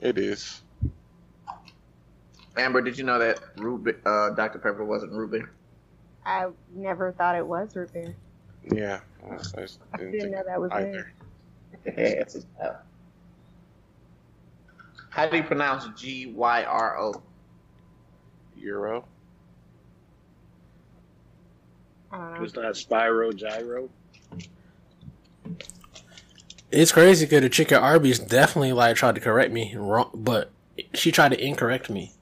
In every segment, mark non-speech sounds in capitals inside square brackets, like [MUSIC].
It is. Amber, did you know that Ruby, uh, Dr. Pepper wasn't Ruby? I never thought it was root beer. Yeah. I, I just I didn't didn't know that was either. it. How do you pronounce G Y R O? Euro. I don't. It's not Spyro Gyro. It's crazy because the chick at Arby's definitely like tried to correct me wrong, but she tried to incorrect me.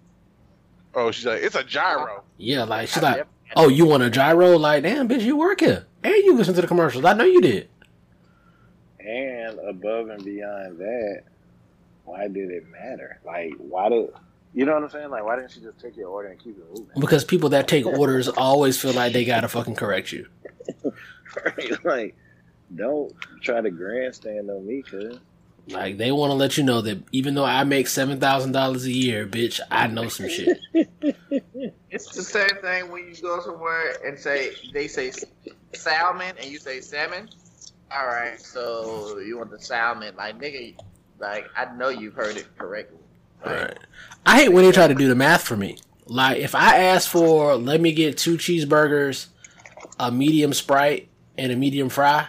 Oh, she's like, it's a gyro. Yeah, like she's like, "Oh, you want a gyro?" Like, damn, bitch, you work here and you listen to the commercials. I know you did. And above and beyond that, why did it matter? Like, why did you know what I'm saying? Like, why didn't she just take your order and keep it moving? Because people that take orders always feel like they gotta fucking correct you. [LAUGHS] Right? like, don't try to grandstand on me, cuz. Like they want to let you know that even though I make seven thousand dollars a year, bitch, I know some shit. [LAUGHS] It's the same thing when you go somewhere and say they say salmon and you say salmon. All right, so you want the salmon? Like nigga, like I know you've heard it correctly. Right. I hate when they try to do the math for me. Like if I ask for let me get two cheeseburgers, a medium sprite, and a medium fry,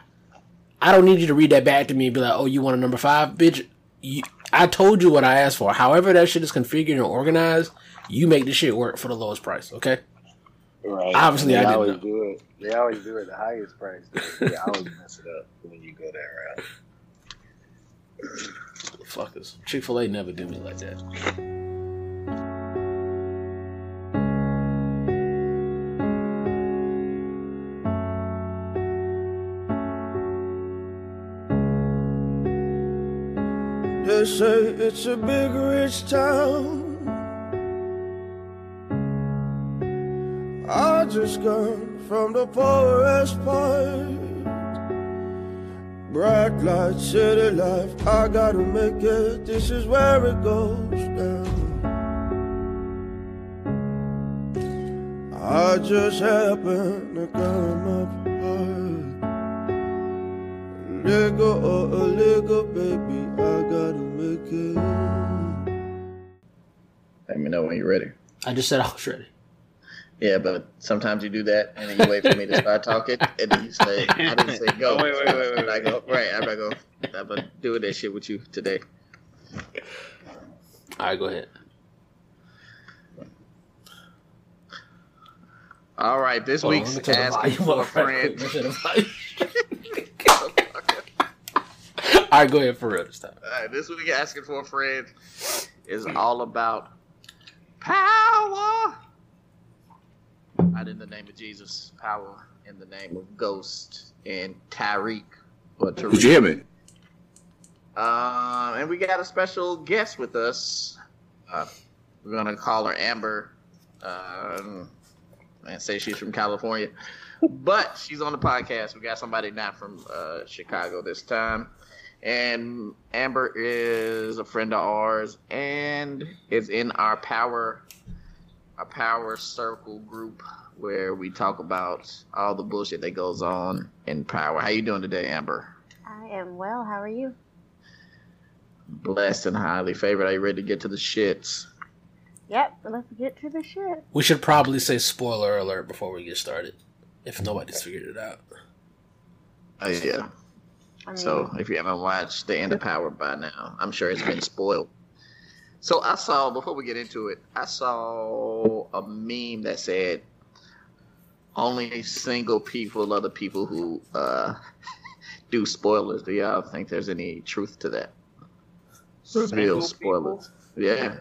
I don't need you to read that back to me and be like, "Oh, you want a number five, bitch." You, I told you what I asked for. However, that shit is configured and organized, you make the shit work for the lowest price. Okay. Right. Obviously, they I didn't always know. do it. They always do it at the highest price. Though. They always mess it up when you go that route. The fuckers. Chick Fil A never do me like that. Say it's a big rich town. I just come from the poorest part. Bright light, city life, I gotta make it. This is where it goes down. I just happen to come up. Nigga or a nigga, baby, I gotta make it. Let me know when you're ready. I just said I was ready. Yeah, but sometimes you do that and then you wait for me to start talking and then you say, I didn't say go. Oh, wait, wait, wait, wait, I go, right, I'm gonna go, I'm gonna do that shit with you today. All right, go ahead. All right, this Hold week's let me turn the asking volume for a up right [LAUGHS] friend. Let me turn the volume- [LAUGHS] All right, go ahead for real this time. All right, this week asking for a friend is all about power. Not in the name of Jesus, power in the name of Ghost and Tyreek or Tariq. Jimmy. Um, and we got a special guest with us. Uh, we're gonna call her Amber, um, and say she's from California, but she's on the podcast. We got somebody not from uh, Chicago this time, and Amber is a friend of ours and is in our power, our power circle group where we talk about all the bullshit that goes on in power. How you doing today, Amber? I am well. How are you? blessed and highly favored. Are you ready to get to the shits? Yep. Let's get to the shit. We should probably say spoiler alert before we get started, if nobody's figured it out. Oh yeah. I mean, So if you haven't watched The End of Power by now, I'm sure it's been spoiled. So I saw before we get into it, I saw a meme that said only single people are the people who uh, [LAUGHS] do spoilers. Do y'all think there's any truth to that? Real spoilers. Yeah.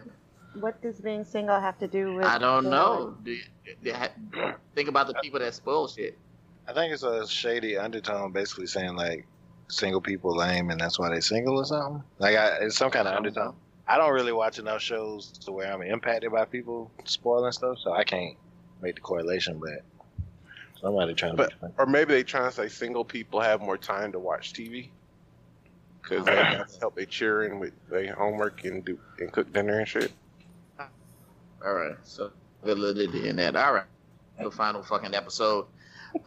what does being single have to do with? I don't know. Do you- do you- think about the people that spoil shit. I think it's a shady undertone, basically saying like single people lame and that's why they single or something. Like I, it's some kind of undertone. I don't really watch enough shows to where I'm impacted by people spoiling stuff, so I can't make the correlation. But somebody trying to. But or maybe they trying to say single people have more time to watch TV because they have to help their children with their homework and do and cook dinner and shit. All right, so validity in that. All right, the final fucking episode.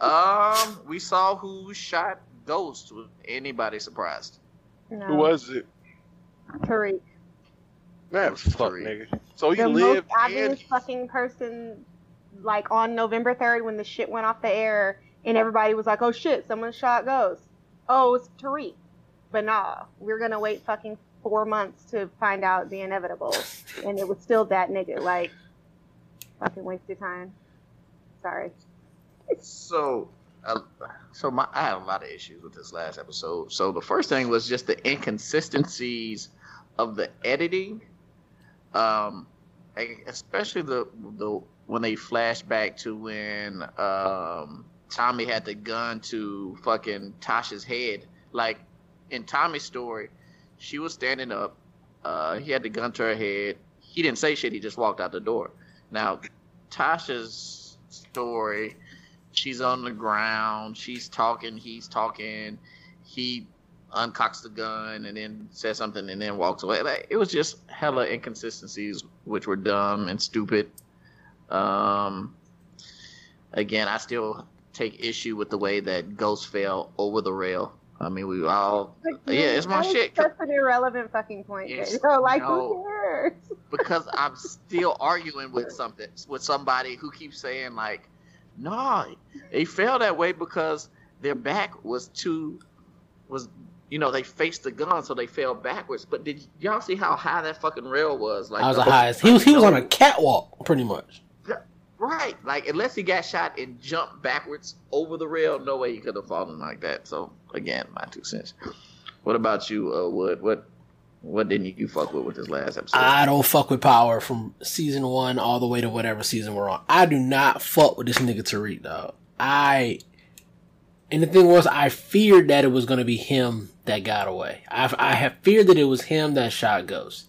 Um, we saw who shot Ghost. Was anybody surprised? No. Who was it? Tariq. Man, fuck, Tariq. nigga. So he the lived most obvious and fucking person, like on November 3rd when the shit went off the air and everybody was like, oh shit, someone shot Ghost. Oh, it's Tariq. But nah, we're gonna wait fucking four months to find out the inevitable. and it was still that nigga. Like, fucking waste your time. Sorry. So, uh, so my I have a lot of issues with this last episode. So the first thing was just the inconsistencies of the editing, um, especially the the when they flash back to when um Tommy had the gun to fucking Tasha's head. Like in Tommy's story, she was standing up. Uh, he had the gun to her head. He didn't say shit. He just walked out the door. Now, Tasha's story, she's on the ground. She's talking. He's talking. He uncocks the gun and then says something and then walks away. Like, it was just hella inconsistencies, which were dumb and stupid. Um, again, I still take issue with the way that Ghost fell over the rail. I mean, we all Like, yeah, it's my shit. That's an irrelevant fucking point. So, like, no. who cares? because I'm [LAUGHS] still arguing with something with somebody who keeps saying like, "No, they fell that way because their back was too was you know they faced the gun, so they fell backwards." But did y'all see how high that fucking rail was? Like I was the highest. He was he was on a [LAUGHS] catwalk, pretty much. right. Like unless he got shot and jumped backwards over the rail, no way he could have fallen like that. So again, my two cents. What about you, uh, Wood? What what didn't you fuck with with this last episode? I don't fuck with Power from season one all the way to whatever season we're on. I do not fuck with this nigga Tariq, dog. I and the thing was, I feared that it was going to be him that got away. I I have feared that it was him that shot Ghost,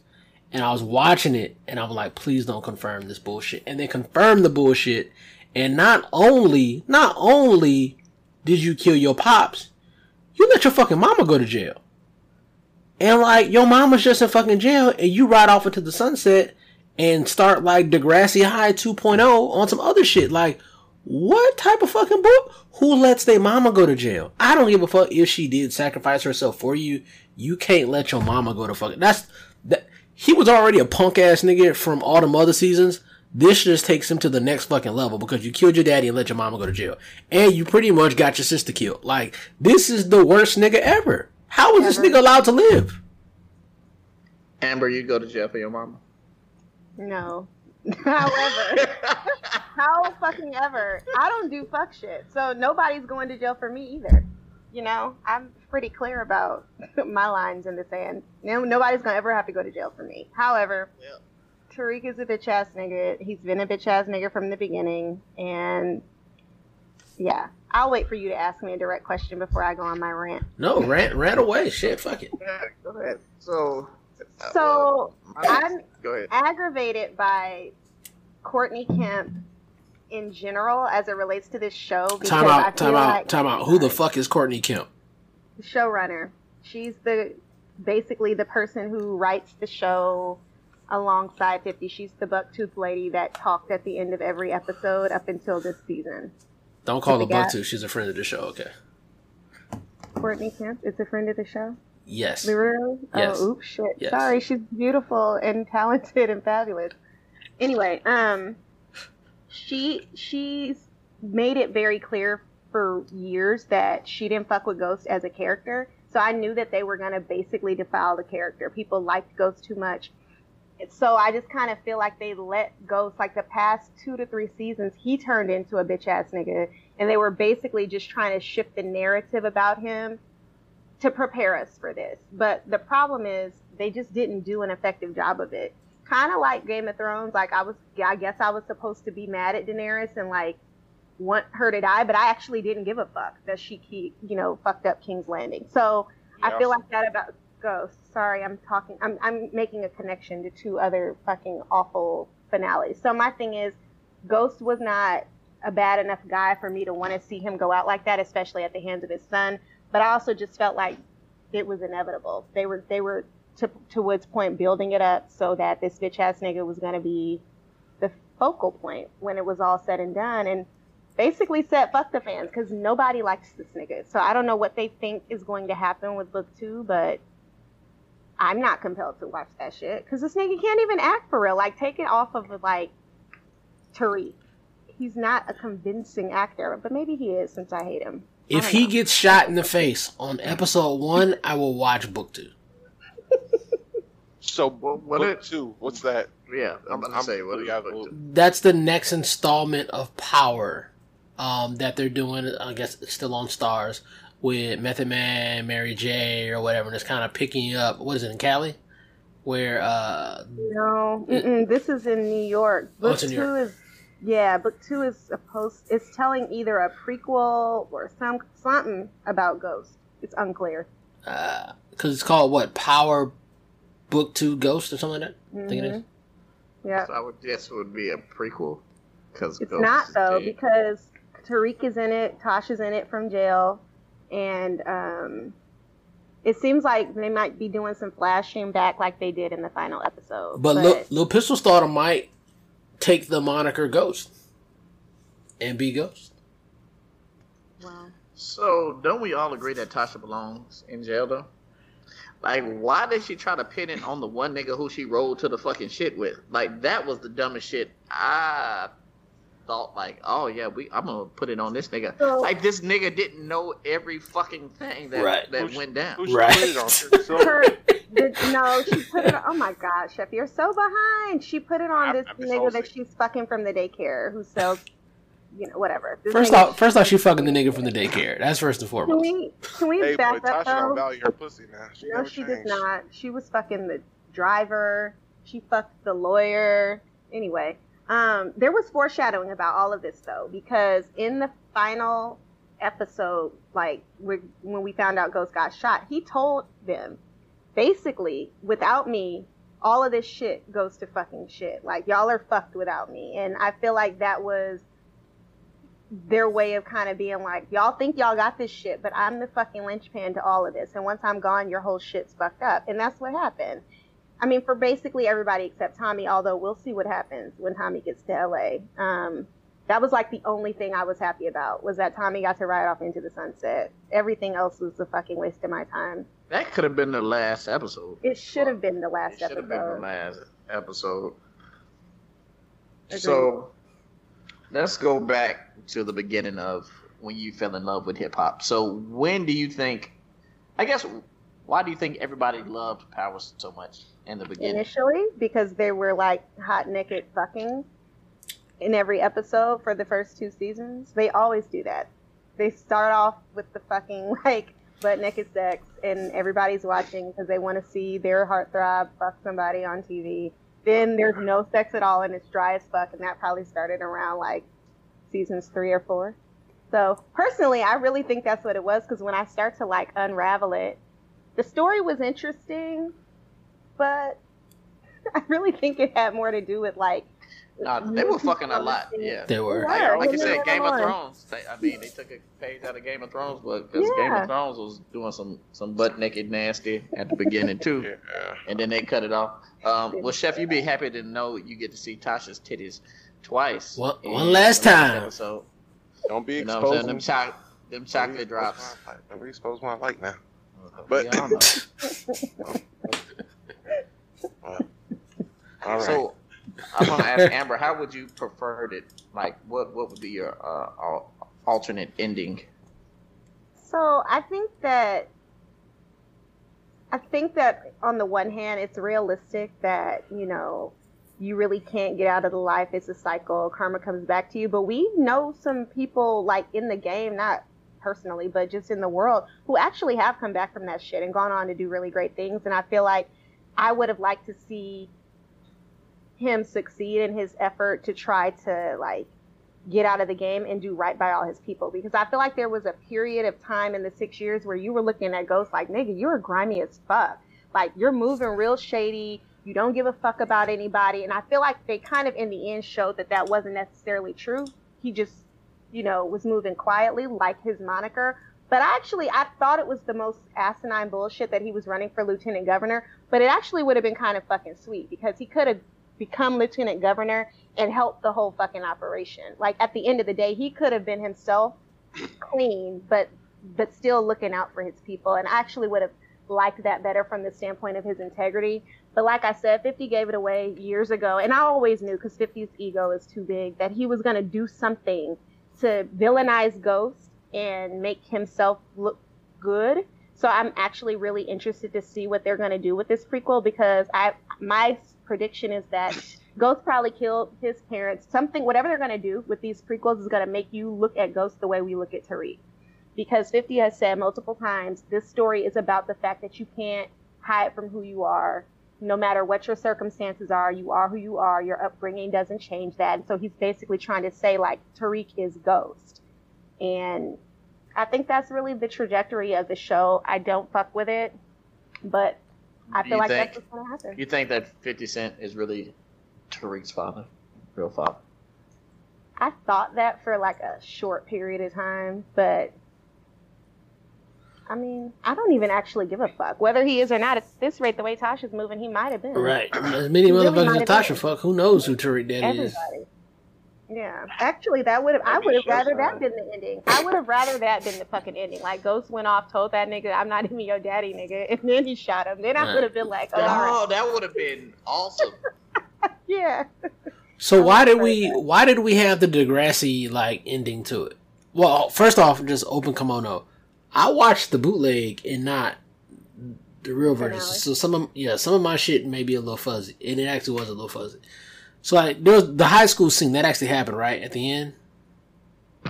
and I was watching it, and I was like, please don't confirm this bullshit. And they confirmed the bullshit, and not only not only did you kill your pops, you let your fucking mama go to jail. And like your mama's just in fucking jail, and you ride off into the sunset and start like Degrassi High 2.0 on some other shit. Like, what type of fucking book? Who lets their mama go to jail? I don't give a fuck if she did sacrifice herself for you. You can't let your mama go to fucking. That's that. He was already a punk ass nigga from all the other seasons. This just takes him to the next fucking level because you killed your daddy and let your mama go to jail, and you pretty much got your sister killed. Like, this is the worst nigga ever. How is this nigga allowed to live? Amber, you go to jail for your mama. No. [LAUGHS] However, [LAUGHS] how fucking ever? I don't do fuck shit, so nobody's going to jail for me either. You know, I'm pretty clear about [LAUGHS] my lines in the sand. No, nobody's gonna ever have to go to jail for me. However, Yeah. Tariq is a bitch ass nigga. He's been a bitch ass nigga from the beginning, and yeah, I'll wait for you to ask me a direct question before I go on my rant. No, rant, ran away. Shit, fuck it. Go ahead. So, uh, So my- I'm go ahead. aggravated by Courtney Kemp in general as it relates to this show. Because Time I out, time feel out, like time out. Who the fuck is Courtney Kemp? the showrunner. She's the basically the person who writes the show alongside Fifty. She's the bucktooth lady that talked at the end of every episode up until this season. Don't call her Forgot. Bucktooth. She's a friend of the show. Okay. Courtney Kemp is a friend of the show. Yes. Really? Yes. Oh, oops, shit. Yes. Sorry, she's beautiful and talented and fabulous. Anyway, um, she she's made it very clear for years that she didn't fuck with Ghost as a character. So I knew that they were gonna basically defile the character. People liked Ghost too much. So I just kind of feel like they let Ghost, like the past two to three seasons, he turned into a bitch ass nigga, and they were basically just trying to shift the narrative about him to prepare us for this. But the problem is they just didn't do an effective job of it. Kind of like Game of Thrones. Like I was, I guess I was supposed to be mad at Daenerys and like want her to die, but I actually didn't give a fuck that she keep, you know, fucked up King's Landing. So I feel like that about Ghost. Sorry, I'm talking. I'm I'm making a connection to two other fucking awful finales. So my thing is, Ghost was not a bad enough guy for me to want to see him go out like that, especially at the hands of his son. But I also just felt like it was inevitable. They were they were to to Wood's point building it up so that this bitch ass nigga was gonna be the focal point when it was all said and done, and basically said fuck the fans because nobody likes this nigga. So I don't know what they think is going to happen with book two, but I'm not compelled to watch that shit because this nigga can't even act for real. Like, take it off of like Tariq. He's not a convincing actor, but maybe he is since I hate him. I If he know. gets shot in the face on episode one, I will watch book two. So What- what book it- two, what's that? Yeah, I'm about to I'm say what completely out of is the book. That's the next installment of Power um, that they're doing. I guess it's still on Starz with Method Man, Mary J, or whatever. And it's kind of picking up. What is it in Cali? Where uh, No, mm-mm, this is in New York. Oh, Book it's in New two is yeah. Book two is a post. It's telling either a prequel or some something about Ghost. It's unclear. because uh, it's called what Power Book Two Ghost or something like that. I think it is. Mhm. Yeah, So I would guess it would be a prequel. Because it's not though because Tariq is in it. Tasha's in it from jail, and um, it seems like they might be doing some flashing back like they did in the final episode. But Lil, Lil Pistol Starter might take the moniker Ghost and be Ghost. wow. So don't we all agree that Tasha belongs in jail though? Like, why did she try to pin it on the one nigga who she rolled to the fucking shit with? Like, that was the dumbest shit. I thought, like, oh yeah, we I'm gonna put it on this nigga. So- like, this nigga didn't know every fucking thing that Right. that Who's- went down. Who should Right. put it on? So, her did, no, she put it. On, oh my God, Chef, you're so behind. She put it on I'm- this I'm just nigga that hosting. she's fucking from the daycare who sells, you know, whatever. This First off, first off, she fucking the nigga from the daycare. That's first and foremost. can foremost. we can we hey, back but up Tasha don't though? value her pussy now. She No, she changed. did not. She was fucking the driver. She fucked the lawyer. Anyway, um, there was foreshadowing about all of this though, because in the final episode, like when when we found out Ghost got shot, he told them basically, without me, all of this shit goes to fucking shit. Like y'all are fucked without me, and I feel like that was their way of kind of being like, y'all think y'all got this shit, but I'm the fucking linchpin to all of this. And once I'm gone, your whole shit's fucked up. And that's what happened. I mean, for basically everybody except Tommy, although we'll see what happens when Tommy gets to LA. Um, that was like the only thing I was happy about was that Tommy got to ride off into the sunset. Everything else was a fucking waste of my time. That could have been the last episode. It should have been the last episode. It last should have been the last episode. Agreed. So let's go back to the beginning of when you fell in love with hip hop. So when do you think? I guess why do you think everybody loved Power so much in the beginning? Initially, because they were like hot naked fucking in every episode for the first two seasons. They always do that. They start off with the fucking [LAUGHS] like butt naked sex, and everybody's watching because they want to see their heartthrob fuck somebody on TV. Then there's no sex at all, and it's dry as fuck, and that probably started around like seasons three or four. So personally, I really think that's what it was because when I start to like unravel it, the story was interesting, but [LAUGHS] I really think it had more to do with like. Nah, they were fucking a lot. Yeah. They were. They Like, like you said. Game of Thrones. They, I mean, they took a page out of Game of Thrones, but because Game of Thrones was doing some some butt naked nasty at the beginning too, [LAUGHS] Yeah. and then they cut it off. Um, well, Chef, you'd be happy to know you get to see Tasha's titties twice. One- one last time. episode. Don't be You know what I'm saying? exposing. Them, cho- them chocolate drops. Don't be exposed my light now. But- [LAUGHS] We all know. All right. So I'm gonna ask Amber, how would you prefer it? Like, what what would be your uh, alternate ending? So I think that I think that on the one hand, it's realistic that you know you really can't get out of the life. It's a cycle. Karma comes back to you. But we know some people like in the game, not personally, but just in the world, who actually have come back from that shit and gone on to do really great things. And I feel like I would have liked to see him succeed in his effort to try to like get out of the game and do right by all his people because I feel like there was a period of time in the six years where you were looking at Ghost like, nigga, you're grimy as fuck. Like, you're moving real shady. You don't give a fuck about anybody. And I feel like they kind of, in the end, showed that that wasn't necessarily true. He just, you know, was moving quietly, like his moniker. But actually, I thought it was the most asinine bullshit that he was running for lieutenant governor. But it actually would have been kind of fucking sweet because he could have become lieutenant governor and help the whole fucking operation. Like at the end of the day, he could have been himself clean, but but still looking out for his people. And I actually would have liked that better from the standpoint of his integrity. But like I said, 50 gave it away years ago, and I always knew because 50's ego is too big that he was gonna do something to villainize Ghost and make himself look good. So I'm actually really interested to see what they're gonna do with this prequel because I my prediction is that Ghost probably killed his parents. Something, whatever they're gonna do with these prequels is gonna make you look at Ghost the way we look at Tariq. Because 50 has said multiple times, this story is about the fact that you can't hide from who you are. No matter what your circumstances are, you are who you are. Your upbringing doesn't change that. And so he's basically trying to say, like, Tariq is Ghost. And I think that's really the trajectory of the show. I don't fuck with it, but I feel like think- that's what's going to happen. You think that 50 Cent is really Tariq's father? Real father? I thought that for like a short period of time, but I mean, I don't even actually give a fuck whether he is or not. At this rate, the way Tasha's moving, he might have been. Right. As many He really as have Tasha been. fuck, who knows who Tariq Daddy is? Everybody. Yeah, actually, that would have. I would have rather that been the ending. I would have rather that been the fucking ending. Like Ghost went off, told that nigga, "I'm not even your daddy, nigga," [LAUGHS] and then he shot him. Then I Right. would have been like, oh, all right. Oh, that would have been awesome. [LAUGHS] yeah. So why did we sorry. why did we have the Degrassi like ending to it? Well, first off, just open kimono. I watched the bootleg and not the real version. So some of yeah, some of my shit may be a little fuzzy, and it actually was a little fuzzy. So like there was the high school scene that actually happened right at the end.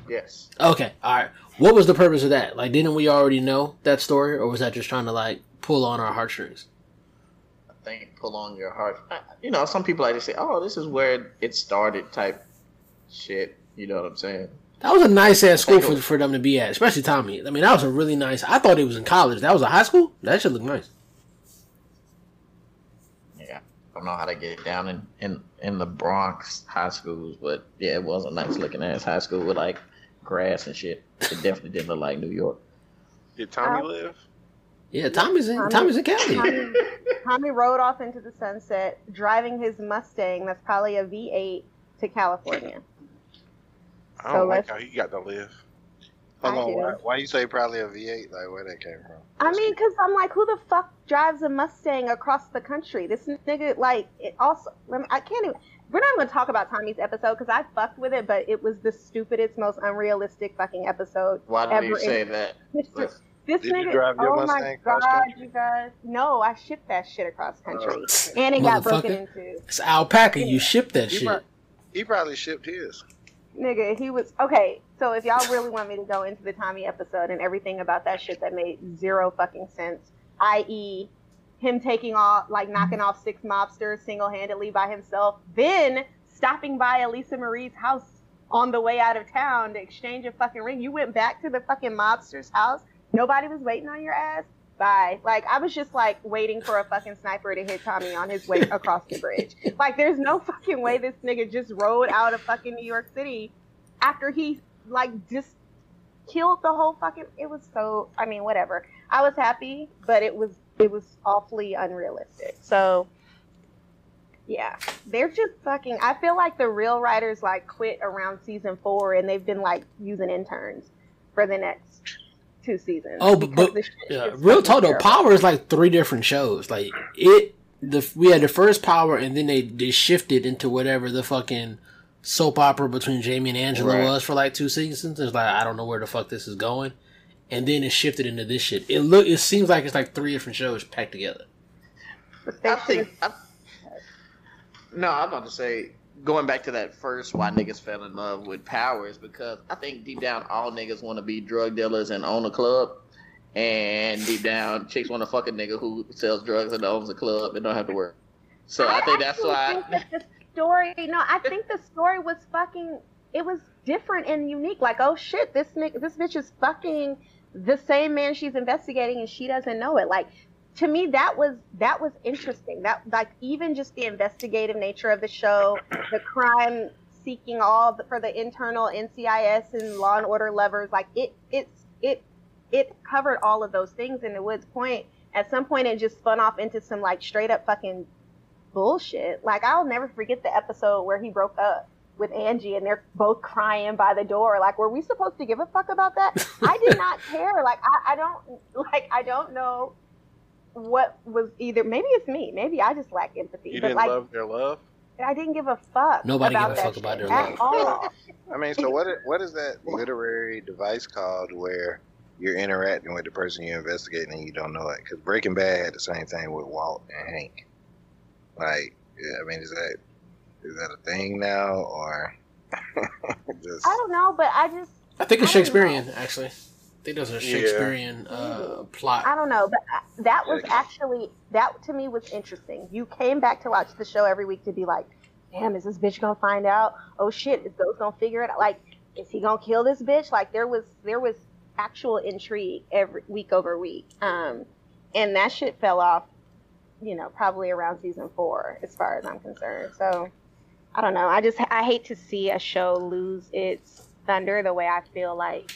yes. Okay, all right. What was the purpose of that? Like, didn't we already know that story, or was that just trying to like pull on our heartstrings? I think pull on your heart. I- You know, some people like to say, "Oh, this is where it started," type shit. You know what I'm saying? That was a nice ass school for for them to be at, especially Tommy. I mean, that was a really nice. I thought it was in college. That was a high school. That should look nice. Yeah, I don't know how to get down in in in the Bronx high schools, but yeah, it was a nice looking ass high school with like grass and shit. It definitely didn't look like New York. Did Tommy Oh. live? Yeah, Tommy's in Tommy- Tommy's in Cali. Tommy, [LAUGHS] Tommy rode off into the sunset, driving his Mustang. That's probably a V8 to California. I So don't like how he got to live. Hold I on, do. why, why you say probably a V8? Like where that came from? I mean, because I'm like, who the fuck drives a Mustang across the country? This nigga, like, it also, I can't even. We're not gonna talk about Tommy's episode because I fucked with it, but it was the stupidest, most unrealistic fucking episode Why did ever. you say in that? history. This Did you nigga, drive your oh my Mustang cross god, you guys! No, I shipped that shit across oh, country, and it got broken Motherfucker. into. It's alpaca. You shipped that He, shit. prob- he probably shipped his. Nigga, he was okay. So if y'all really want me to go into the Tommy episode and everything about that shit that made zero fucking sense, i.e., him taking off, like knocking off six mobsters single handedly by himself, then stopping by Elisa Marie's house on the way out of town to exchange a fucking ring. You went back to the fucking mobster's house. Nobody was waiting on your ass. Bye. Like I was just like waiting for a fucking sniper to hit Tommy on his way across the bridge. Like there's no fucking way this nigga just rode out of fucking New York City after he like just killed the whole fucking it was so I mean whatever. I was happy, but it was it was awfully unrealistic. So yeah, they're just fucking I feel like the real writers like quit around season 4 and they've been like using interns for the next two seasons. Oh, but- but- Yeah, real fucking talk though. Power is like three different shows. Like it, the we had the first Power, and then they they shifted into whatever the fucking soap opera between Jamie and Angela Right. was for like two seasons. It's like I don't know where the fuck this is going, and then it shifted into this shit. It look it seems like it's like three different shows packed together. I think. I, no, I'm about to say going back to that first why niggas fell in love with powers because I think deep down all niggas want to be drug dealers and own a club, and deep down chicks want to fuck a nigga who sells drugs and owns a club and don't have to work. So I, think that's why. think that the story. No, I think the story was fucking. It was different and unique. Like, oh shit, this this bitch is fucking the same man she's investigating, and she doesn't know it. Like, to me, that was that was interesting. That like even just the investigative nature of the show, the crime seeking all the, for the internal NCIS and Law and Order lovers. Like it, it's it it covered all of those things. And to Wood's point, at some point, it just spun off into some like straight up fucking bullshit. Like I'll never forget the episode where he broke up with Angie and they're both crying by the door. Like, were we supposed to give a fuck about that? I did not [LAUGHS] care. Like I, I don't like I don't know what was either maybe it's me, maybe I just lack empathy, You but didn't like love their love. I didn't give a fuck. Nobody about give a that fuck about shit their at love. all. I mean, so what? What is that literary device called where you're interacting with the person you're investigating and you don't know it? Because Breaking Bad had the same thing with Walt and Hank. Like, yeah, I mean, is that is that a thing now or [LAUGHS] just? I don't know, but I just I think it's I don't Shakespearean, actually. I think there's a Yeah. Shakespearean uh, plot. I don't know, but I- that was actually that to me was interesting. You came back to watch the show every week to be like, damn, is this bitch gonna find out? Oh shit, is Ghost gonna figure it out? Like, is he gonna kill this bitch? Like, there was there was actual intrigue every week over week, um, and that shit fell off, you know, probably around season four, as far as I'm concerned. So, I don't know. I just I hate to see a show lose its thunder the way I feel like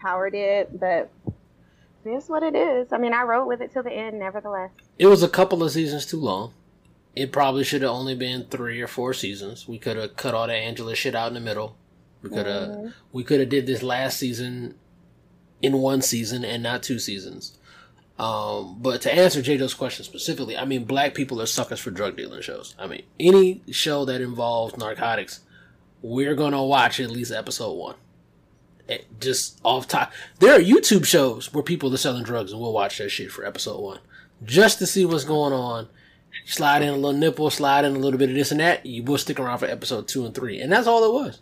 Power did, but it is what it is. I mean, I wrote with it till the end, nevertheless. It was a couple of seasons too long. It probably should have only been three or four seasons. We could have cut all that Angela shit out in the middle. We could have Mhm. we could have did this last season in one season and not two seasons. Um, but to answer Jado's question specifically, I mean, black people are suckers for drug dealing shows. I mean, any show that involves narcotics, we're gonna watch at least episode one. It, just off top, there are YouTube shows where people are selling drugs, and we'll watch that shit for episode one, just to see what's going on. Slide in a little nipple, slide in a little bit of this and that. You will stick around for episode two and three, and that's all it was.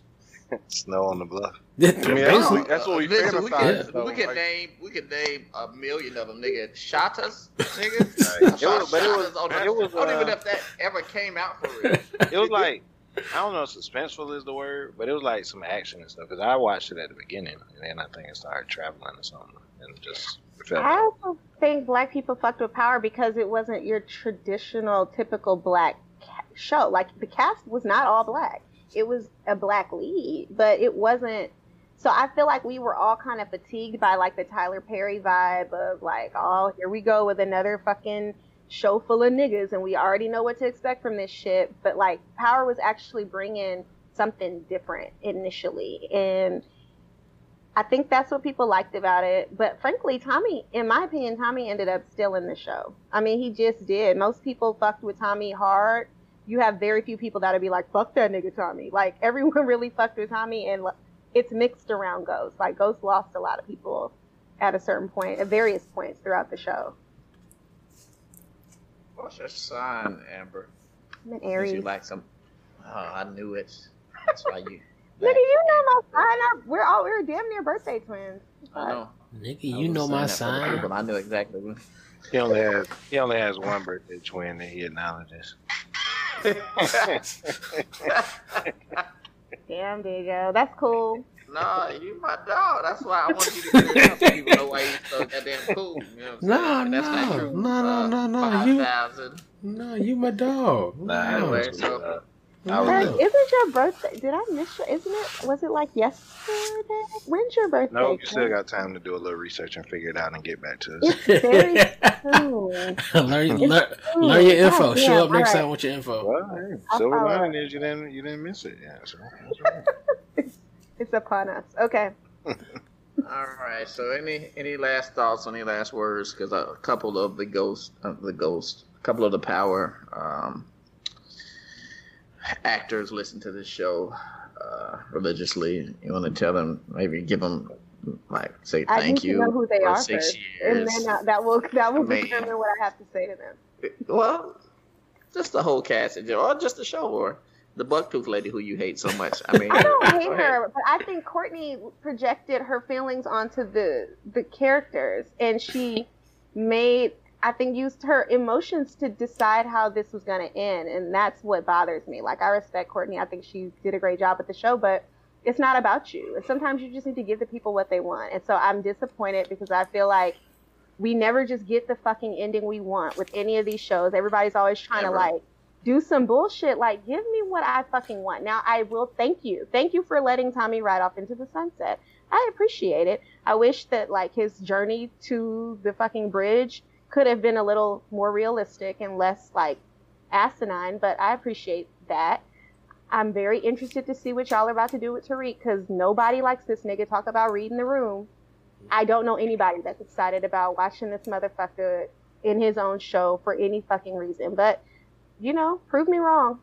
[LAUGHS] Snow on the bluff. I mean, that's, Basically. what- that's what we Vincent, we fantasize. could, though, we could like- name we could name a million of them, nigga. Shot us, nigga. [LAUGHS] Right. It was- but it was- on it was, I don't even uh, know if that ever came out for real. It was like I don't know, suspenseful is the word, but it was like some action and stuff. Because I watched it at the beginning, and then I think it started traveling or something, and just. I also think black people fucked with Power because it wasn't your traditional, typical black show. Like the cast was not all black. It was a black lead, but it wasn't. So I feel like we were all kind of fatigued by like the Tyler Perry vibe of like, oh, here we go with another fucking show full of niggas, and we already know what to expect from this shit. But like, Power was actually bringing something different initially, and I think that's what people liked about it. But frankly, Tommy, in my opinion, Tommy ended up still in the show. I mean, he just did. Most people fucked with Tommy hard. You have very few people that'll be like, fuck that nigga Tommy. Like, [LAUGHS] everyone really fucked with Tommy, and it's mixed around Ghost. Like, Ghost lost a lot of people at a certain point, at various points throughout the show. What's your sign, Amber? I'm an Since Aries. You like some? Oh, I knew it. That's why you. [LAUGHS] Nigga, you know my sign. Our- We're all we're damn near birthday twins. I know. Nigga, you know my saying that for sign. people. I knew exactly. When. He only has he only has one birthday twin that he acknowledges. [LAUGHS] Damn, Diego. That's cool. Nah, you my dog. That's why I want you to get it out so people know why you so goddamn cool. You know what I'm No, saying? And that's no, not true. no, no, no, no, you- No, you my dog. Nah, No. Anyway, so- No. I was Hey, isn't your birthday? Did I miss your? Isn't it? Was it like yesterday? When's your birthday? no, you still got time to do a little research and figure it out and get back to us. It's very [LAUGHS] soon. learn, It's learn, soon. learn your info. God Show up next all right. time with your info. Well, hey, I'll silver follow. lining is you didn't you didn't miss it. Yeah, so that's right. [LAUGHS] It's upon us. Okay. [LAUGHS] All right. So, any any last thoughts? Any last words? Because a couple of the ghost, uh, the ghost, a couple of the power um, actors listen to this show uh, religiously. You want to tell them? Maybe give them like say I thank need you know who they for are six first, and then that, that will that will I mean- determine what I have to say to them. Well, just the whole cast, or just the show, or the bucktooth lady who you hate so much. I mean, [LAUGHS] I don't hate her, but I think Courtney projected her feelings onto the the characters, and she made I think used her emotions to decide how this was going to end, and that's what bothers me. Like I respect Courtney, I think she did a great job at the show, but it's not about you. And sometimes you just need to give the people what they want, and so I'm disappointed because I feel like we never just get the fucking ending we want with any of these shows. Everybody's always trying Never. to like do some bullshit. Like, give me what I fucking want. Now, I will thank you. Thank you for letting Tommy ride off into the sunset. I appreciate it. I wish that like his journey to the fucking bridge could have been a little more realistic and less like asinine, but I appreciate that. I'm very interested to see what y'all are about to do with Tariq because nobody likes this nigga talk about reading the room. I don't know anybody that's excited about watching this motherfucker in his own show for any fucking reason. But you know, prove me wrong.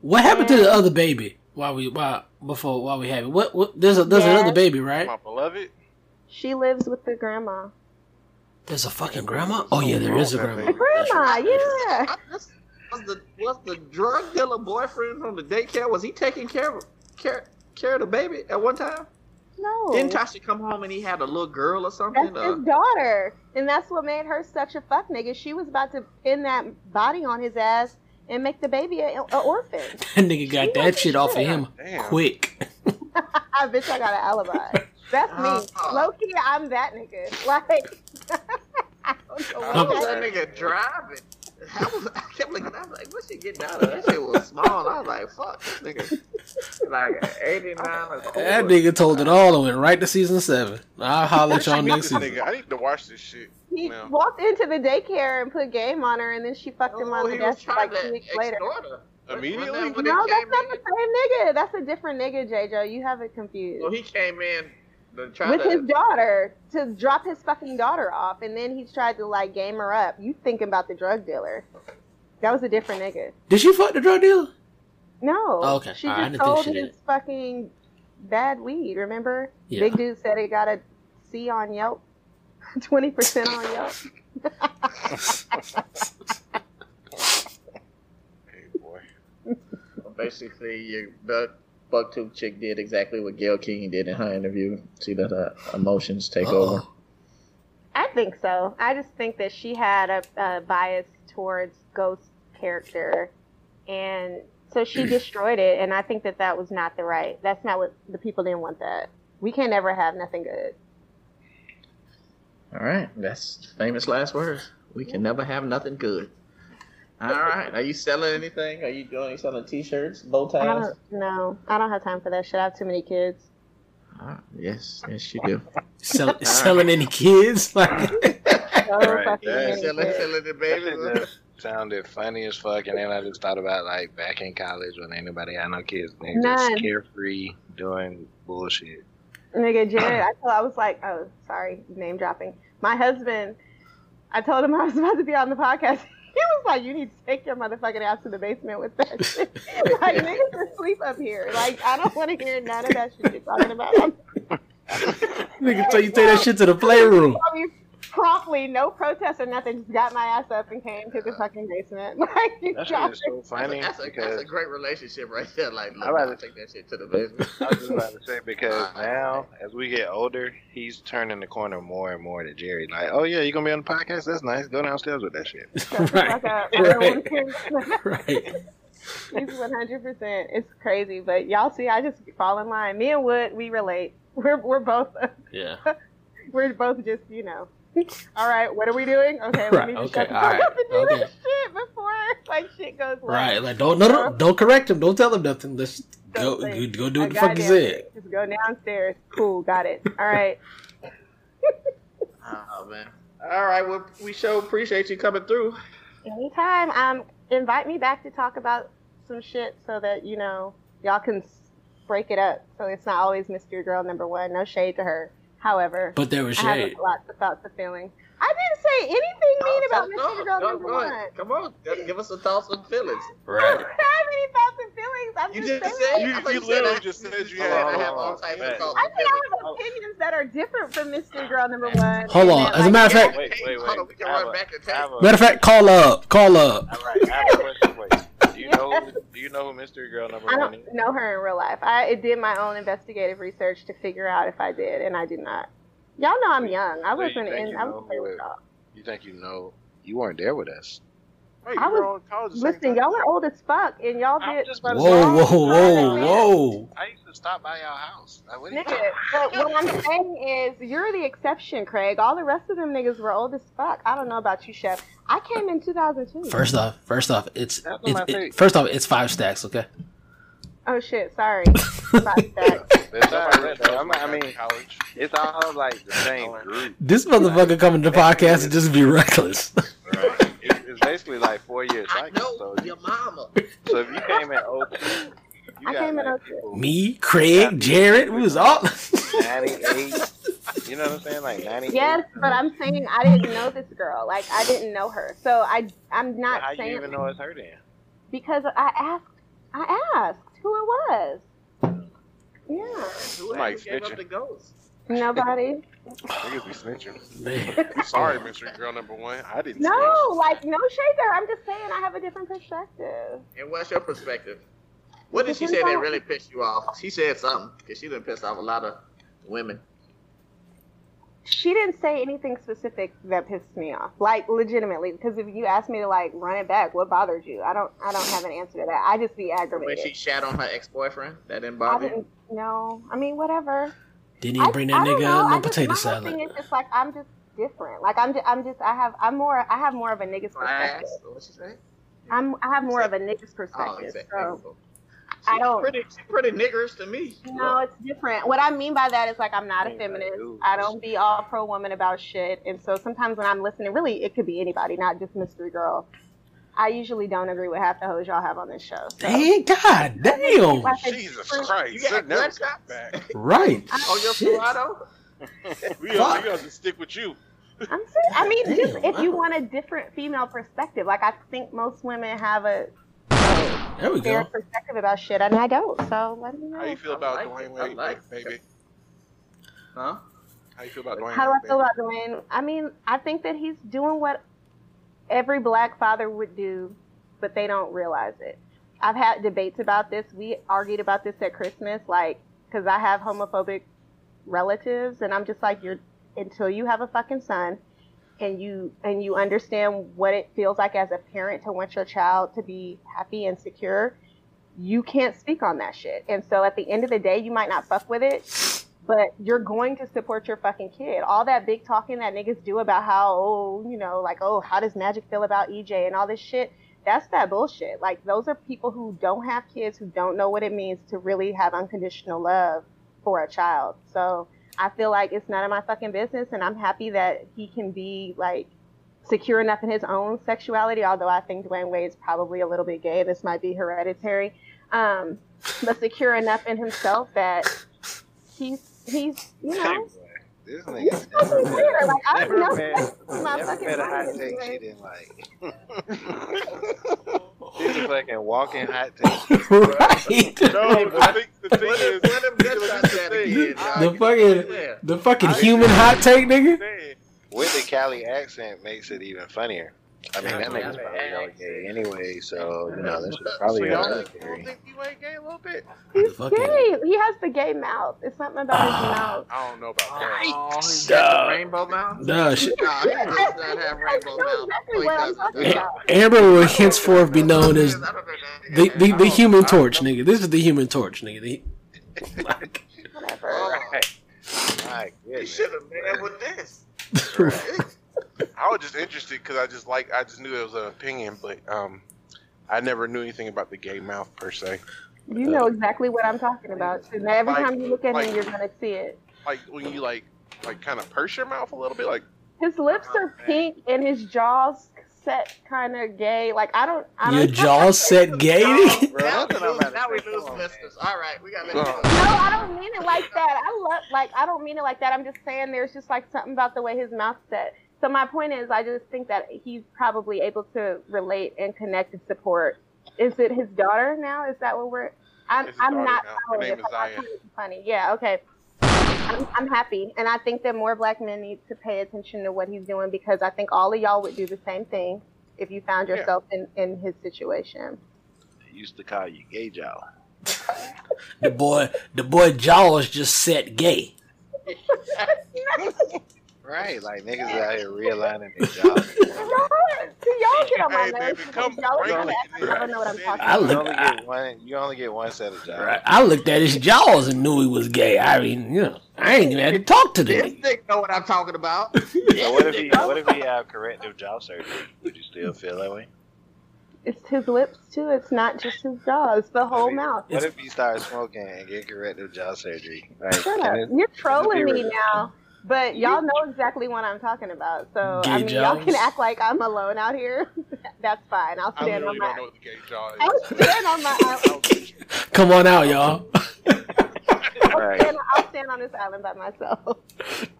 What happened to the other baby? While we while before while we have it, what what there's a there's Yes. another baby, right? My beloved. She lives with the grandma. There's a fucking grandma. Oh yeah, there is a grandma. The grandma, yeah. I- Was the was the drug dealer boyfriend from the daycare? Was he taking care of care care of the baby at one time? No. Didn't Tasha come home and he had a little girl or something? That's Uh, his daughter. And that's what made her such a fuck nigga. She was about to pin that body on his ass and make the baby a, a orphan. [LAUGHS] That nigga got that shit off of him Damn. quick. I [LAUGHS] [LAUGHS] bitch I got an alibi. That's me. Low key, I'm that nigga. Like I don't how was that- that nigga driving? How was, I kept looking. I was like, "What's she getting out of?" That shit was small. I was like, "Fuck, this nigga." Like eighty nine. That nigga told it all and went right to season seven. I'll holler at y'all next season. nigga. I need to watch this shit. He now. walked into the daycare and put game on her, and then she fucked him Oh, on the was desk like two weeks later. her. Immediately? Wasn't that when No, that's not in? the same nigga. That's a different nigga, JJ. You have it confused. Well, he came in to try With to. his daughter to drop his fucking daughter off, and then he tried to like game her up. You thinking about the drug dealer? That was a different nigga. Did she fuck the drug dealer? No. Oh, okay. She All right, I just didn't think sold she his did. fucking bad weed. Remember? Yeah. Big dude said he got a C on Yelp, [LAUGHS] twenty percent on Yelp. [LAUGHS] Hey boy. Basically, you buck bucktooth chick did exactly what Gayle King did in her interview. See that uh, emotions take over. Uh-oh. I think so. I just think that she had a, a bias towards Ghost's character, and so she [CLEARS THROAT] destroyed it. And I think that that was not the right. That's not what the people didn't want. That we can never have nothing good. All right, that's famous last words. We can never have nothing good. All right, are you selling anything? Are you doing? you selling T-shirts, bow I ties? don't no. I don't have time for that shit. I have too many kids. Ah, yes, yes, you do. Sell, selling any kids? [LAUGHS] Like, So Right, fucking yeah. many selling, kids. selling the That baby. sounded funny as fuck, and then I just thought about like back in college when anybody had no kids, they None. just carefree doing bullshit. Nigga, Jared, [COUGHS] I told I was like, oh, sorry, name dropping. My husband, I told him I was about to be on the podcast. He was like, you need to take your motherfucking ass to the basement with that shit. [LAUGHS] like, niggas asleep up here. Like, I don't want to hear none of that shit you're talking about. [LAUGHS] nigga, so you take that shit to the playroom. I mean, promptly, no protest or nothing, just got my ass up and came to the uh, fucking basement. [LAUGHS] Like, you That dropped shit is so funny that's, a, that's a great relationship right there. Like, look, I'd rather- I'll take that shit to the basement. [LAUGHS] I was just about to say because [LAUGHS] now as we get older, he's turning the corner more and more to Jerry. Like, oh yeah, you're gonna be on the podcast? That's nice. Go downstairs with that shit. Shut Right. fuck up. I don't Right. Right. He's one hundred percent. It's crazy, but y'all see, I just fall in line. Me and Wood, we relate. We're we're both Yeah. we're both just you know. [LAUGHS] All right, what are we doing? Okay, let Right, me just okay, shut the fuck right, up and do okay. this shit before like shit goes left. Right. Like, don't, no, no, don't correct him. Don't tell him nothing. Let's go, Don't say go, go do what the fuck is it. Just go downstairs. Cool, got it. All right. [LAUGHS] Oh man. All right, well, we sure appreciate you coming through. Anytime. Um, invite me back to talk about some shit so that you know y'all can break it up. So it's not always Mystery Girl number one. No shade to her. However, But there was I shade. have lots of thoughts and feelings. I didn't say anything mean about No, Mystery Girl no, number go one. ahead. Come on, give- give us some thoughts and feelings. I don't have any thoughts and feelings. I'm You just, just saying. said You- I thought you literally just said you had- on, I have all types man. of thoughts I and said I have opinions that are different from Mr. Girl number one. Hold on. As a matter of fact- Wait, wait, Hold on, wait. we can run back to I have tape. a- Matter of fact, call up. Call up. All right, I have a question. Wait, do you know? You know who Mystery Girl number one? I don't know her in real life. I did my own investigative research to figure out if I did, and I did not. Y'all know I'm young. I So wasn't think in. you I was who it- You think you know? You weren't there with us. Wait, I was- college. at the same Listen, y'all are old as fuck, and y'all I'm did. just Whoa, whoa, whoa, whoa. I used to stop by y'all house. Like, what Nigga, [LAUGHS] but what I'm saying is, you're the exception, Craig. All the rest of them niggas were old as fuck. I don't know about you, Chef. I came in 2002. First off, first off, it's, it's it, first off, it's five stacks. Okay. Oh shit, sorry. [LAUGHS] About that. It's all Nobody right, knows though. I'm- I mean, college. it's all like the same group. This motherfucker coming to the podcast and just be reckless. Right. It's, it's basically like four years I cycle. know So, your mama. [LAUGHS] so if you came in 02, you I got came in like 02. people Me, Craig, Jared, we was all. 98, [LAUGHS] You know what I'm saying? Like 90. Yes, but I'm saying I didn't know this girl. Like I didn't know her, so I I'm not How saying you even know it's her then? because I asked I asked who it was. Yeah, Who Mike actually gave up the ghost? Nobody. Niggas be snitching. Man. Sorry, mystery girl number one. I didn't. No, snitch. like no shade there. I'm just saying I have a different perspective. And what's your perspective? What did she say that really pissed you off? She said something because she done pissed off a lot of women. She didn't say anything specific that pissed me off. Like legitimately, because if you asked me to like run it back, what bothered you? I don't I don't have an answer to that. I just be aggravated. When she shat on her ex boyfriend, that didn't bother you. didn't know. I mean, whatever. Didn't even bring that I nigga know. up I no just- potato my salad. Thing is just like I'm just different. Like I'm just, I'm just I have I'm more I have more of a nigga's perspective. What she say? I'm I have more of a nigga's Oh, perspective. exactly. So She's I don't- Pretty, she's pretty niggerish to me. no, it's different. What I mean by that is like I'm not a feminist. I don't be all pro woman about shit. And so sometimes when I'm listening, really it could be anybody, not just mystery girl. I usually don't agree with half the hoes y'all have on this show. So. Dang, god damn. Like Jesus different- Christ! You got That never bloodshot? back. [LAUGHS] Right. Oh, your Shit. Serato? [LAUGHS] We gonna, we gonna just stick with you. I'm saying, I mean, Damn, just if you want a different female perspective, like I think most women have a There we fair go. perspective about shit, and I don't. So let me know. How do you feel about like Dwyane it. Wade, like baby? Huh? How you feel about Dwyane How do I feel about Dwyane? I mean, I think that he's doing what every black father would do, but they don't realize it. I've had debates about this. We argued about this at Christmas, like, because I have homophobic relatives, and I'm just like, you're until you have a fucking son, and you and you understand what it feels like as a parent to want your child to be happy and secure, you can't speak on that shit. And so at the end of the day, you might not fuck with it, but you're going to support your fucking kid. All that big talking that niggas do about how, oh, you know, like, oh, how does Magic feel about EJ and all this shit, that's that bullshit. Like, those are people who don't have kids, who don't know what it means to really have unconditional love for a child. So I feel like it's none of my fucking business, and I'm happy that he can be, like, secure enough in his own sexuality, although I think Dwyane Wade is probably a little bit gay. This might be hereditary. Um, but secure enough in himself that he's, he's, you know, boy, this He's nigga fucking never weird. met, Like, I never know met, that's my never fucking met a hot take she didn't like. She's a fucking walking hot [LAUGHS] take. right. [LAUGHS] No, the thing, the thing What is, if, what if good look shots at at the again? thing. The fucking- The fucking human hot take, nigga. With the Cali accent makes it even funnier. I mean, that Yeah, nigga's probably hella gay anyway, so, you know, that's so probably y'all another don't think you ain't gay a little bit? He's Fucking- gay. He has the gay mouth. It's something about his ah. mouth. I don't know about that. Oh, he's Duh. got the rainbow mouth? Nah, shit. Nah, he does not have rainbow mouth. exactly what I'm talking about. Amber will henceforth be known as I don't know that. the, the, the human don't- I don't torch, nigga. This is the human torch, nigga. The, [LAUGHS] like, Whatever. Right. My He goodness. should have been with this. [LAUGHS] I was just interested because I just like I just knew it was an opinion, but um, I never knew anything about the gay mouth per se. You know exactly what I'm talking about. So now every Like- time you look at like- him, you're gonna see it. Like when you like like kind of purse your mouth a little bit, like His lips are pink and his jaws set kind of gay. Like I don't. I your don't jaws set gay, nigga. Now we lose, now we lose on, listeners. All right, we got Uh. No, I don't mean it like that. I love, like, I don't mean it like that. I'm just saying there's just like something about the way his mouth set. So my point is, I just think that he's probably able to relate and connect and support. Is it his daughter now? Is that what we're? I'm, I'm not now. Her following name it. is but I Zaya. funny. Yeah. Okay. I'm, I'm happy, and I think that more black men need to pay attention to what he's doing because I think all of y'all would do the same thing if you found Yeah. yourself in, in his situation. They used to call you gay jaw. The boy, the boy jaws just set gay. [LAUGHS] [LAUGHS] Right, like niggas out here realigning their [LAUGHS] jaws. Y'all, see, y'all get on my Hey, nerves baby, come y'all are right gonna on. act like I don't know what I'm talking I about. You look, only get one. You only get one set of jaws. right, I looked at his jaws and knew he was gay. I mean, you know, I ain't even had to talk to This them. nigga know what I'm talking about. [LAUGHS] So what if he? What if he have corrective jaw surgery? Would you still feel that way? It's his lips too. It's not just his jaw. It's the whole What if- mouth. What if he starts smoking and get corrective jaw surgery? Like, Shut up. it- You're trolling be me real? now. But y'all know exactly what I'm talking about. So Gay I mean, y'all can act like I'm alone out here. [LAUGHS] That's fine. I'll I stand on literally my. don't know what the gay jaw is. I'll stand on my. [LAUGHS] I'll, Come on out, y'all. I'll stand, I'll stand on this island by myself.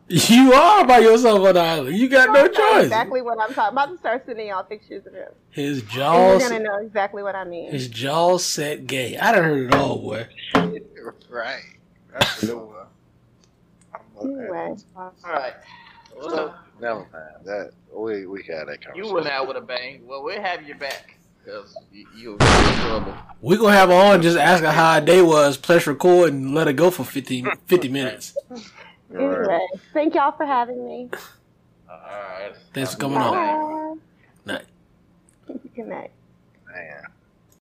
You are by yourself on the island. You got no That's choice. Exactly what I'm talking. I'm about to start sending y'all pictures of him. His And jaws, you're gonna know exactly what I mean. his jaws set gay. I done heard it all, boy. Right. That's a good one. I'm looking at Anyway, All right. Well, Never mind. That we we had that conversation. you went out with a bang. Well, we'll have you back because you, you're in trouble. We gonna have her on just ask her how her day was, press record, and let her go for 50, 50 minutes. [LAUGHS] anyway, thank y'all for having me. All right. Thanks for coming on. Bye. Night. Good night. Man.